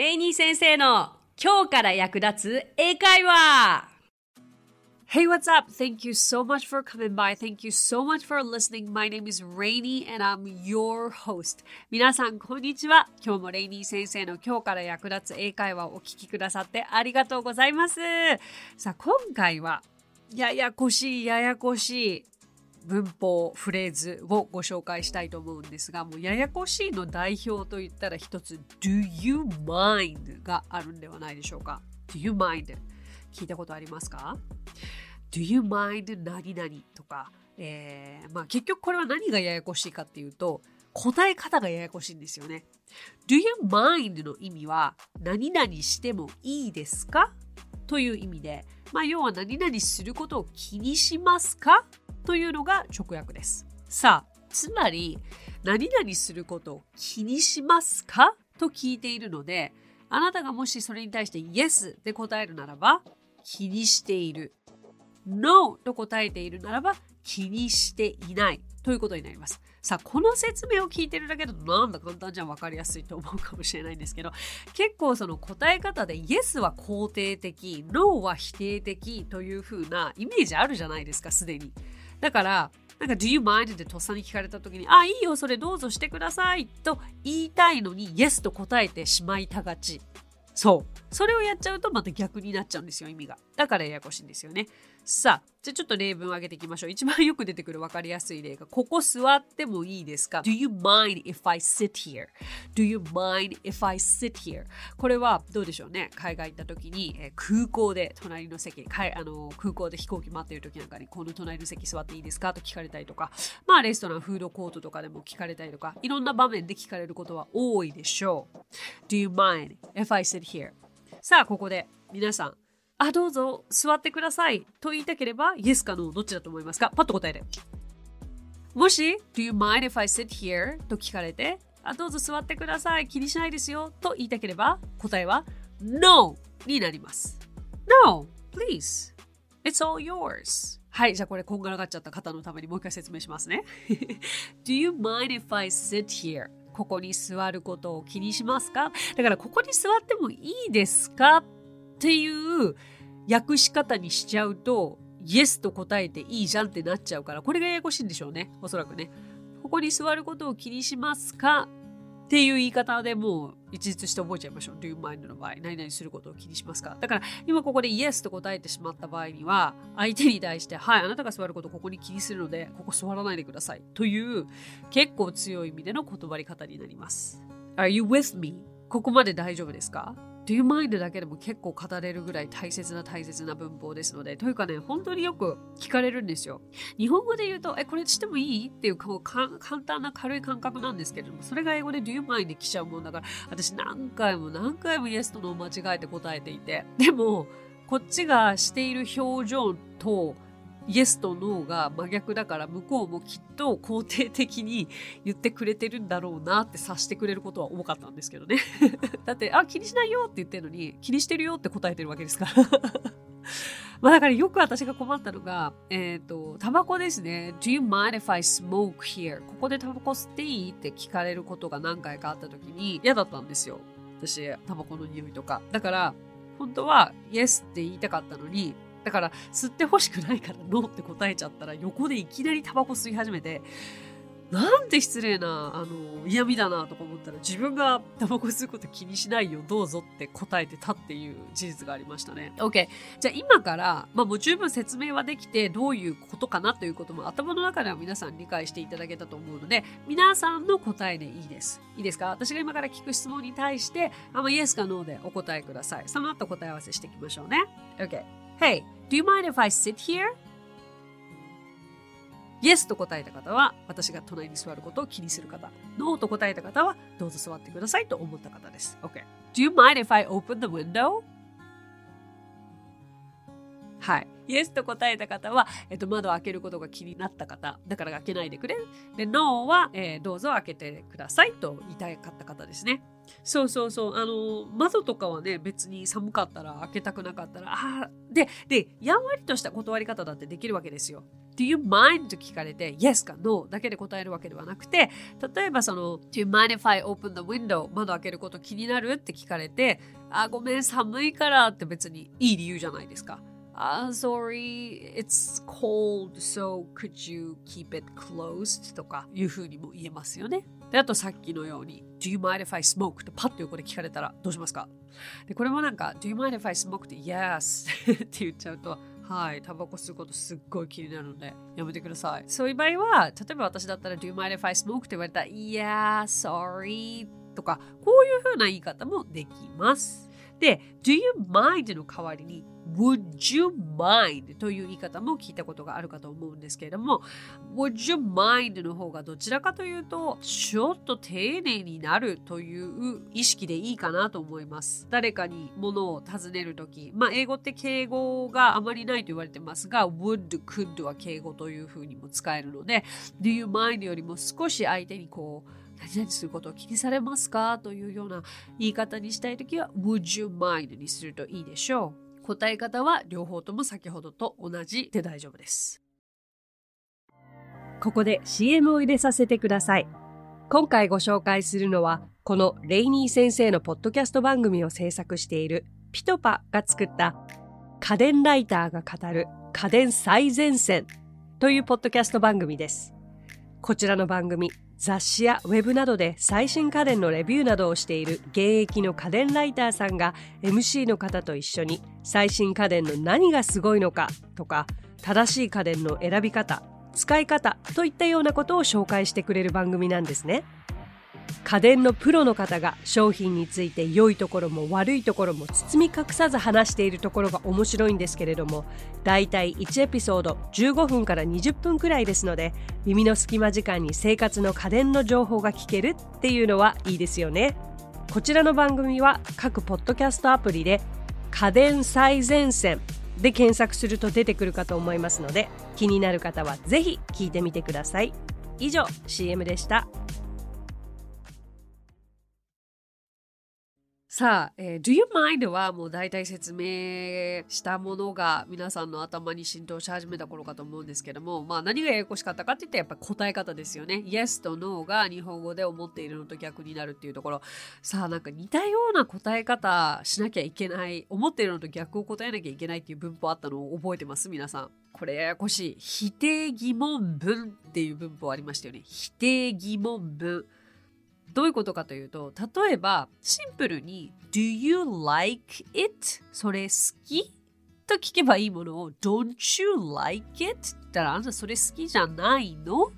レイニー先生の今日から役立つ英会話 Hey, what's up? Thank you so much for coming by. Thank you so much for listening. My name is Rainy and I'm your host. 皆さん、こんにちは。今日もレイニー先生の今日から役立つ英会話をお聞きくださってありがとうございます。さあ、今回は、ややこしい、ややこしい文法、フレーズをご紹介したいと思うんですが、もうややこしいの代表といったら一つ、Do you mind? があるんではないでしょうか。Do you mind? 聞いたことありますか ?Do you mind 何々とか、えー、まあ結局これは何がややこしいかっていうと、答え方がややこしいんですよね。Do you mind の意味は何々してもいいですか？という意味で、まあ要は何々することを気にしますか？というのが直訳です。さあ、つまり何々することを気にしますか？と聞いているので、あなたがもしそれに対して Yes で答えるならば、気にしている。No と答えているならば、気にしていないということになります。さあ、この説明を聞いてるだけだとなんだ簡単じゃん分かりやすいと思うかもしれないんですけど、結構その答え方で Yes は肯定的、No は否定的という風なイメージあるじゃないですか、すでに。だから、なんか Do you mind? ってとっさに聞かれた時に、あ、いいよ、それどうぞしてくださいと言いたいのに Yes と答えてしまいたがち。そう。それをやっちゃうとまた逆になっちゃうんですよ、意味が。だからややこしいんですよね。さあ、じゃあちょっと例文を挙げていきましょう。一番よく出てくる分かりやすい例が、ここ座ってもいいですか ?Do you mind if I sit here?Do you mind if I sit here? これはどうでしょうね。海外行った時に、えー、空港で隣の席、あの空港で飛行機待ってる時なんかに、この隣の席座っていいですか？と聞かれたりとか、まあレストラン、フードコートとかでも聞かれたりとか、いろんな場面で聞かれることは多いでしょう。Do you mind if I sit here? さあ、ここで皆さん、あ、どうぞ座ってくださいと言いたければ、Yes か No どっちだと思いますか？パッと答えて。もし、Do you mind if I sit here? と聞かれて、あ、どうぞ座ってください気にしないですよと言いたければ、答えは No になります。No, please. It's all yours. はい、じゃあこれこんがらがっちゃった方のためにもう一回説明しますね。Do you mind if I sit here? ここに座ることを気にしますか？だからここに座ってもいいですか？っていう訳し方にしちゃうと、イエスと答えていいじゃんってなっちゃうから、これがややこしいんでしょうね。おそらくね。ここに座ることを気にしますか？っていう言い方でもう一律して覚えちゃいましょう。do you mind? の場合、何々することを気にしますか？だから今ここで yes と答えてしまった場合には、相手に対して、はい、あなたが座ることをここに気にするので、ここ座らないでください。という結構強い意味での断り方になります。Are you with me? ここまで大丈夫ですか？Do you mind だけでも結構語れるぐらい大切な大切な文法ですので、というかね、本当によく聞かれるんですよ。日本語で言うと、え、これしてもいいっていうこう簡単な軽い感覚なんですけれども、それが英語で Do you mind で来ちゃうもんだから、私何回も何回も Yes との間違えて答えていて、でも、こっちがしている表情と、イエスとノーが真逆だから向こうもきっと肯定的に言ってくれてるんだろうなって察してくれることは多かったんですけどね。だって、あ、気にしないよって言ってるのに、気にしてるよって答えてるわけですから。まあだからよく私が困ったのが、えっ、ー、と、タバコですね。Do you mind if I smoke here? ここでタバコ吸っていいって聞かれることが何回かあった時に嫌だったんですよ。私、タバコの匂いとか。だから、本当は Yes って言いたかったのに、だから吸ってほしくないからノーって答えちゃったら横でいきなりタバコ吸い始めてなんて失礼なあの嫌味だなとか思ったら自分がタバコ吸うこと気にしないよどうぞって答えてたっていう事実がありましたね。OK じゃあ今からまあもう十分説明はできてどういうことかなということも頭の中では皆さん理解していただけたと思うので皆さんの答えでいいです。いいですか？私が今から聞く質問に対してあのイエスかノーでお答えください。その後答え合わせしていきましょうね。OK Hey, do you mind if I sit here? Yes と答えた方は私が隣に座ることを気にする方。No と答えた方はどうぞ座ってくださいと思った方です。OK。Do you mind if I open the window? はい。Yes と答えた方は、えっと、窓を開けることが気になった方。だから開けないでくれ。で、No は、えー、どうぞ開けてくださいと言いたかった方ですね。そうそうそう。あの、窓とかはね、別に寒かったら開けたくなかったら、あで、で、やんわりとした断り方だってできるわけですよ。Do you mind? と聞かれて、Yes か No だけで答えるわけではなくて、例えばその、Do you mind if I open the window? 窓開けること気になるって聞かれて、あ、ごめん、寒いからって別にいい理由じゃないですか。Uh, sorry, it's cold, so could you keep it closed? とかいうふうにも言えますよね。で、あとさっきのように、Do you mind if I smoke? とパッと横で聞かれたらどうしますか？で、これもなんか、Do you mind if I smoke? って Yes って言っちゃうと、はい、タバコ吸うことすっごい気になるので、やめてください。そういう場合は、例えば私だったら、Do you mind if I smoke? って言われたら、Yeah, sorry とか、こういうふうな言い方もできます。で、Do you mind の代わりに Would you mind という言い方も聞いたことがあるかと思うんですけれども Would you mind の方がどちらかというとちょっと丁寧になるという意識でいいかなと思います。誰かに物を尋ねるときまあ英語って敬語があまりないと言われてますが Would, could は敬語というふうにも使えるので Do you mind よりも少し相手にこう何々することを気にされますかというような言い方にしたいときは Would you mind にするといいでしょう。答え方は両方とも先ほどと同じで大丈夫です。ここで CM を入れさせてください。今回ご紹介するのはこのレイニー先生のポッドキャスト番組を制作しているピトパが作った家電ライターが語る家電最前線というポッドキャスト番組です。こちらの番組雑誌やウェブなどで最新家電のレビューなどをしている現役の家電ライターさんが MC の方と一緒に最新家電の何がすごいのかとか正しい家電の選び方使い方といったようなことを紹介してくれる番組なんですね。家電のプロの方が商品について良いところも悪いところも包み隠さず話しているところが面白いんですけれどもだいたい1エピソード15分から20分くらいですので耳の隙間時間に生活の家電の情報が聞けるっていうのはいいですよねこちらの番組は各ポッドキャストアプリで家電最前線で検索すると出てくるかと思いますので気になる方はぜひ聞いてみてください以上 CM でした。さあ、えー、Do you mind はもう大体説明したものが皆さんの頭に浸透し始めた頃かと思うんですけども、まあ何がややこしかったかって言ったらやっぱ答え方ですよね。Yes と No が日本語で思っているのと逆になるっていうところ。さあなんか似たような答え方しなきゃいけない、思っているのと逆を答えなきゃいけないっていう文法あったのを覚えてます？皆さん。これややこしい。否定疑問文っていう文法ありましたよね。否定疑問文。どういうことかというと、例えば、シンプルに Do you like it? それ好き？と聞けばいいものを Don't you like it? って言ったらあんたそれ好きじゃないの？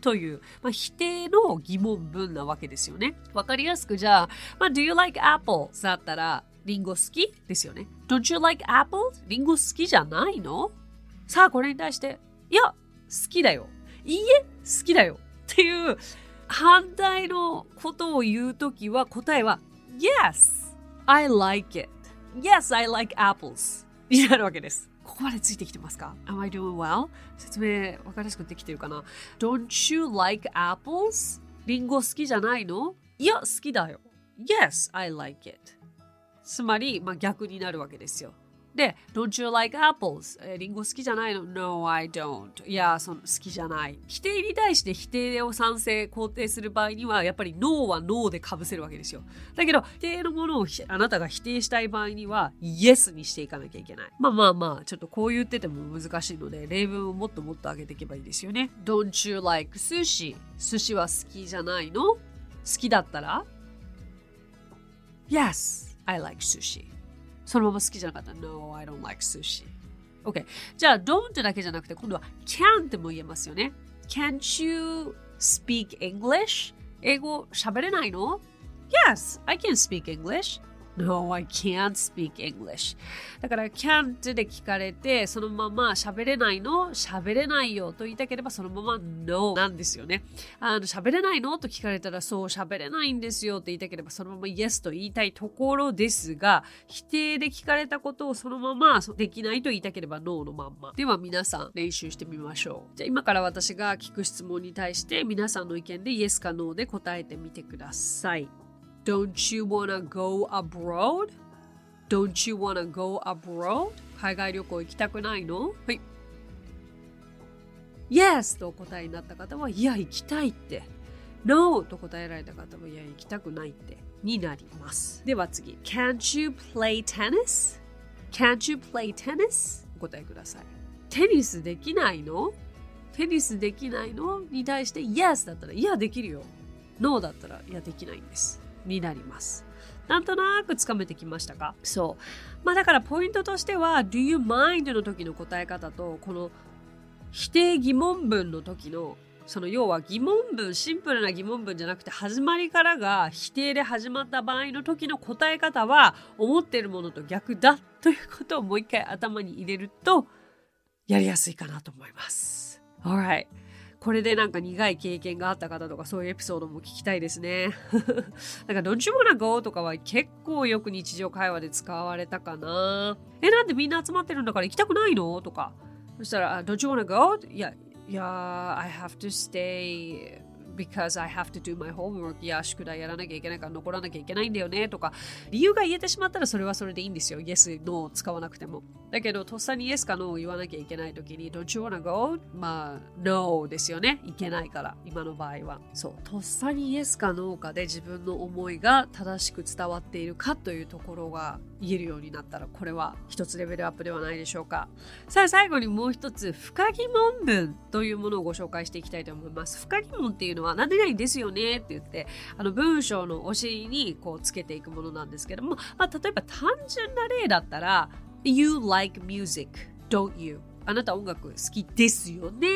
という、まあ、否定の疑問文なわけですよね。わかりやすくじゃあ、まあ、Do you like apples? だったらリンゴ好き？ですよね。Don't you like apples? リンゴ好きじゃないの？さあこれに対して、いや、好きだよ。いいえ、好きだよ。っていう反対のことを言うときは答えは Yes, I like it. Yes, I like apples. になるわけです。ここまでついてきてますか ?Am I doing well? 説明わかりやすくできてるかな ?Don't you like apples? リンゴ好きじゃないの？いや、好きだよ。Yes, I like it. つまり、まあ、逆になるわけですよ。で、Don't you like apples? えー、リンゴ好きじゃないの ?No, I don't. いや、その好きじゃない。否定に対して否定を賛成、肯定する場合には、やっぱり No は No で被せるわけですよ。だけど、否定のものをあなたが否定したい場合には、Yes にしていかなきゃいけない。まあまあまあ、ちょっとこう言ってても難しいので、例文をもっともっと上げていけばいいですよね。Don't you like sushi? 寿司は好きじゃないの？好きだったら ?Yes, I like sushi. そのまま好きじゃなかった No, I don't like sushi. OK。じゃあ don't だけじゃなくて今度は can っても言えますよね。Can't you speak English? 英語喋れないの ?Yes, I can speak English. No, I can't speak English. だから can't で聞かれて、そのまま喋れないの？喋れないよと言いたければそのまま No なんですよね。あの喋れないの？と聞かれたらそう喋れないんですよって言いたければそのまま Yes と言いたいところですが、否定で聞かれたことをそのままできないと言いたければ No のまんま。では皆さん練習してみましょう。じゃあ今から私が聞く質問に対して皆さんの意見で Yes か No で答えてみてください。Don't you wanna go abroad? Don't you wanna go abroad? 海外旅行行きたくないの？はい。Yes! とお答えになった方は、いや、行きたいって。No! と答えられた方は、いや、行きたくないって。になります。では次。Can't you play tennis? Can't you play tennis? お答えください。テニスできないの？テニスできないのに対して Yes だったらいやできるよ No だったらいやできないんですになりますなんとなくつかめてきましたか？そうまあだからポイントとしては Do you mind の時の答え方とこの否定疑問文の時のその要は疑問文シンプルな疑問文じゃなくて始まりからが否定で始まった場合の時の答え方は思っているものと逆だということをもう一回頭に入れるとやりやすいかなと思います。Alright. これでなんか苦い経験があった方とかそういうエピソードも聞きたいですね。なんかどっちもなんかとかは結構よく日常会話で使われたかな。え、なんでみんな集まってるんだから行きたくないの？とか。そしたらどっちもなんかいや、いや、I have to stay because I have to do my homework. いや宿題やらなきゃいけないから残らなきゃいけないんだよねとか理由が言えてしまったらそれはそれでいいんですよ。Yes, No 使わなくても。だけどとっさに Yes か No を言わなきゃいけない時に Don't you wanna go? まあ No ですよね。いけないから今の場合は。そうとっさに Yes か No かで自分の思いが正しく伝わっているかというところが言えるようになったらこれは一つレベルアップではないでしょうかさあ最後にもう一つ深疑問文というものをご紹介していきたいと思います深疑問っていうのは何でないですよねって言ってあの文章のお尻にこうつけていくものなんですけども、まあ、例えば単純な例だったら You like music, don't you? あなた音楽好きですよね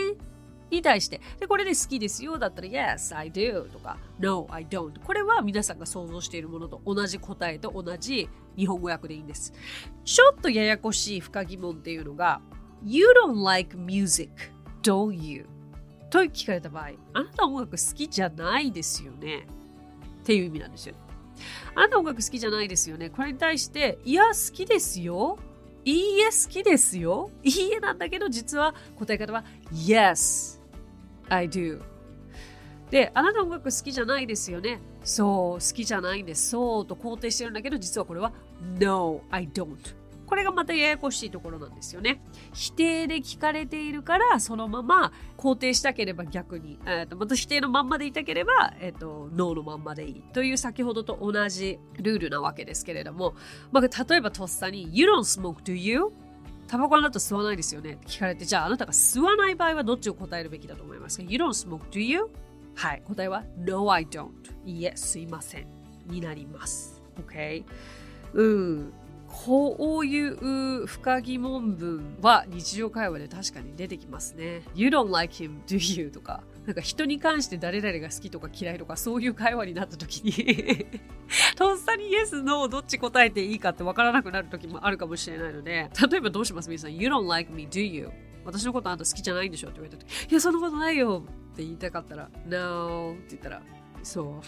に対して、で、これで好きですよだったら Yes, I do とか No, I don't これは皆さんが想像しているものと同じ答えと同じ日本語訳でいいんです。ちょっとややこしい深疑問っていうのが You don't like music, don't you? と聞かれた場合、あなた音楽好きじゃないですよねっていう意味なんですよ。あなた音楽好きじゃないですよね。これに対して、いや、好きですよ。いいえ、好きですよ。いいえなんだけど、実は答え方は Yes, I do. で、あなた音楽好きじゃないですよね。そう、好きじゃないんです。そうと肯定してるんだけど、実はこれは No, I don't. これがまたややこしいところなんですよね。否定で聞かれているから、そのまま肯定したければ逆に、えー、とまた否定のまんまでいたければ、えーと、ノーのまんまでいいという先ほどと同じルールなわけですけれども、まあ、例えばとっさに You don't smoke, do you? タバコあなた吸わないですよね？って聞かれて、じゃああなたが吸わない場合はどっちを答えるべきだと思いますか ?You don't smoke, do you? はい、答えは No, I don't. いえ、すいません。になります。OK? うん。こういう深疑問文は日常会話で確かに出てきますね。You don't like him, do you? とか、なんか人に関して誰々が好きとか嫌いとかそういう会話になった時に とっさに Yes, No どっち答えていいかってわからなくなる時もあるかもしれないので、例えばどうします皆さん ?You don't like me, do you? 私のことあんた好きじゃないんでしょって言われた時、いや、そんなことないよって言いたかったら、No って言ったら、そう、好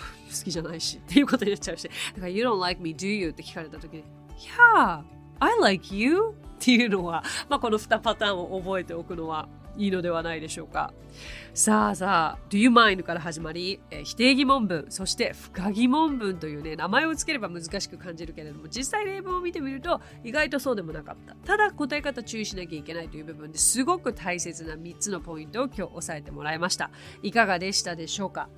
きじゃないしっていうことになっちゃうし、だから You don't like me, do you? って聞かれた時に、Yeah, I like you? っていうのは、まあ、この2パターンを覚えておくのはいいのではないでしょうか。さあさあ、Do you mind から始まり、え否定疑問文、そして不可疑問文というね、名前を付ければ難しく感じるけれども、実際例文を見てみると意外とそうでもなかった。ただ答え方注意しなきゃいけないという部分ですごく大切な3つのポイントを今日押さえてもらいました。いかがでしたでしょうか？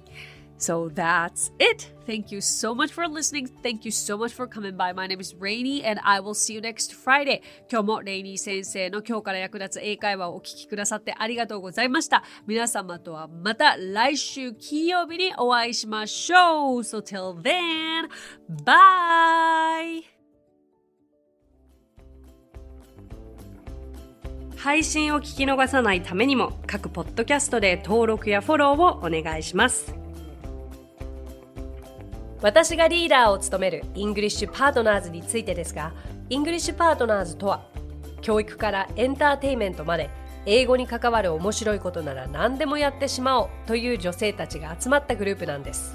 So that's it. Thank you so much for listening. Thank you so much for coming by. My name is Rainy and I will see you next Friday. 今日もレイニー先生の今日から役立つ英会話をお聞きくださってありがとうございました。皆様とはまた来週金曜日にお会いしましょう。So till then, bye! 配信を聞き逃さないためにも各ポッドキャストで登録やフォローをお願いします。私がリーダーを務めるイングリッシュパートナーズについてですがイングリッシュパートナーズとは教育からエンターテインメントまで英語に関わる面白いことなら何でもやってしまおうという女性たちが集まったグループなんです。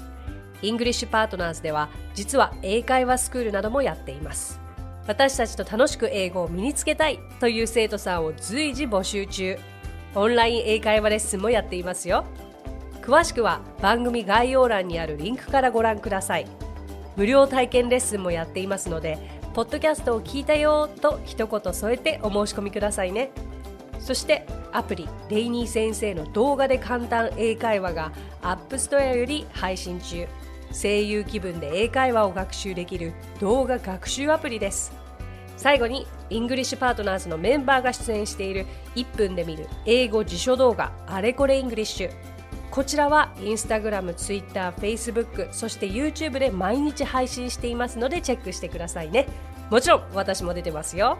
イングリッシュパートナーズでは実は英会話スクールなどもやっています。私たちと楽しく英語を身につけたいという生徒さんを随時募集中。オンライン英会話レッスンもやっていますよ。詳しくは番組概要欄にあるリンクからご覧ください。無料体験レッスンもやっていますのでポッドキャストを聞いたよと一言添えてお申し込みくださいね。そしてアプリレイニー先生の動画で簡単英会話が App Store より配信中。声優気分で英会話を学習できる動画学習アプリです。最後にイングリッシュパートナーズのメンバーが出演している1分で見る英語辞書動画あれこれイングリッシュ。こちらはインスタグラム、ツイッター、フェイスブック、そして YouTube で毎日配信していますのでチェックしてくださいね。もちろん私も出てますよ。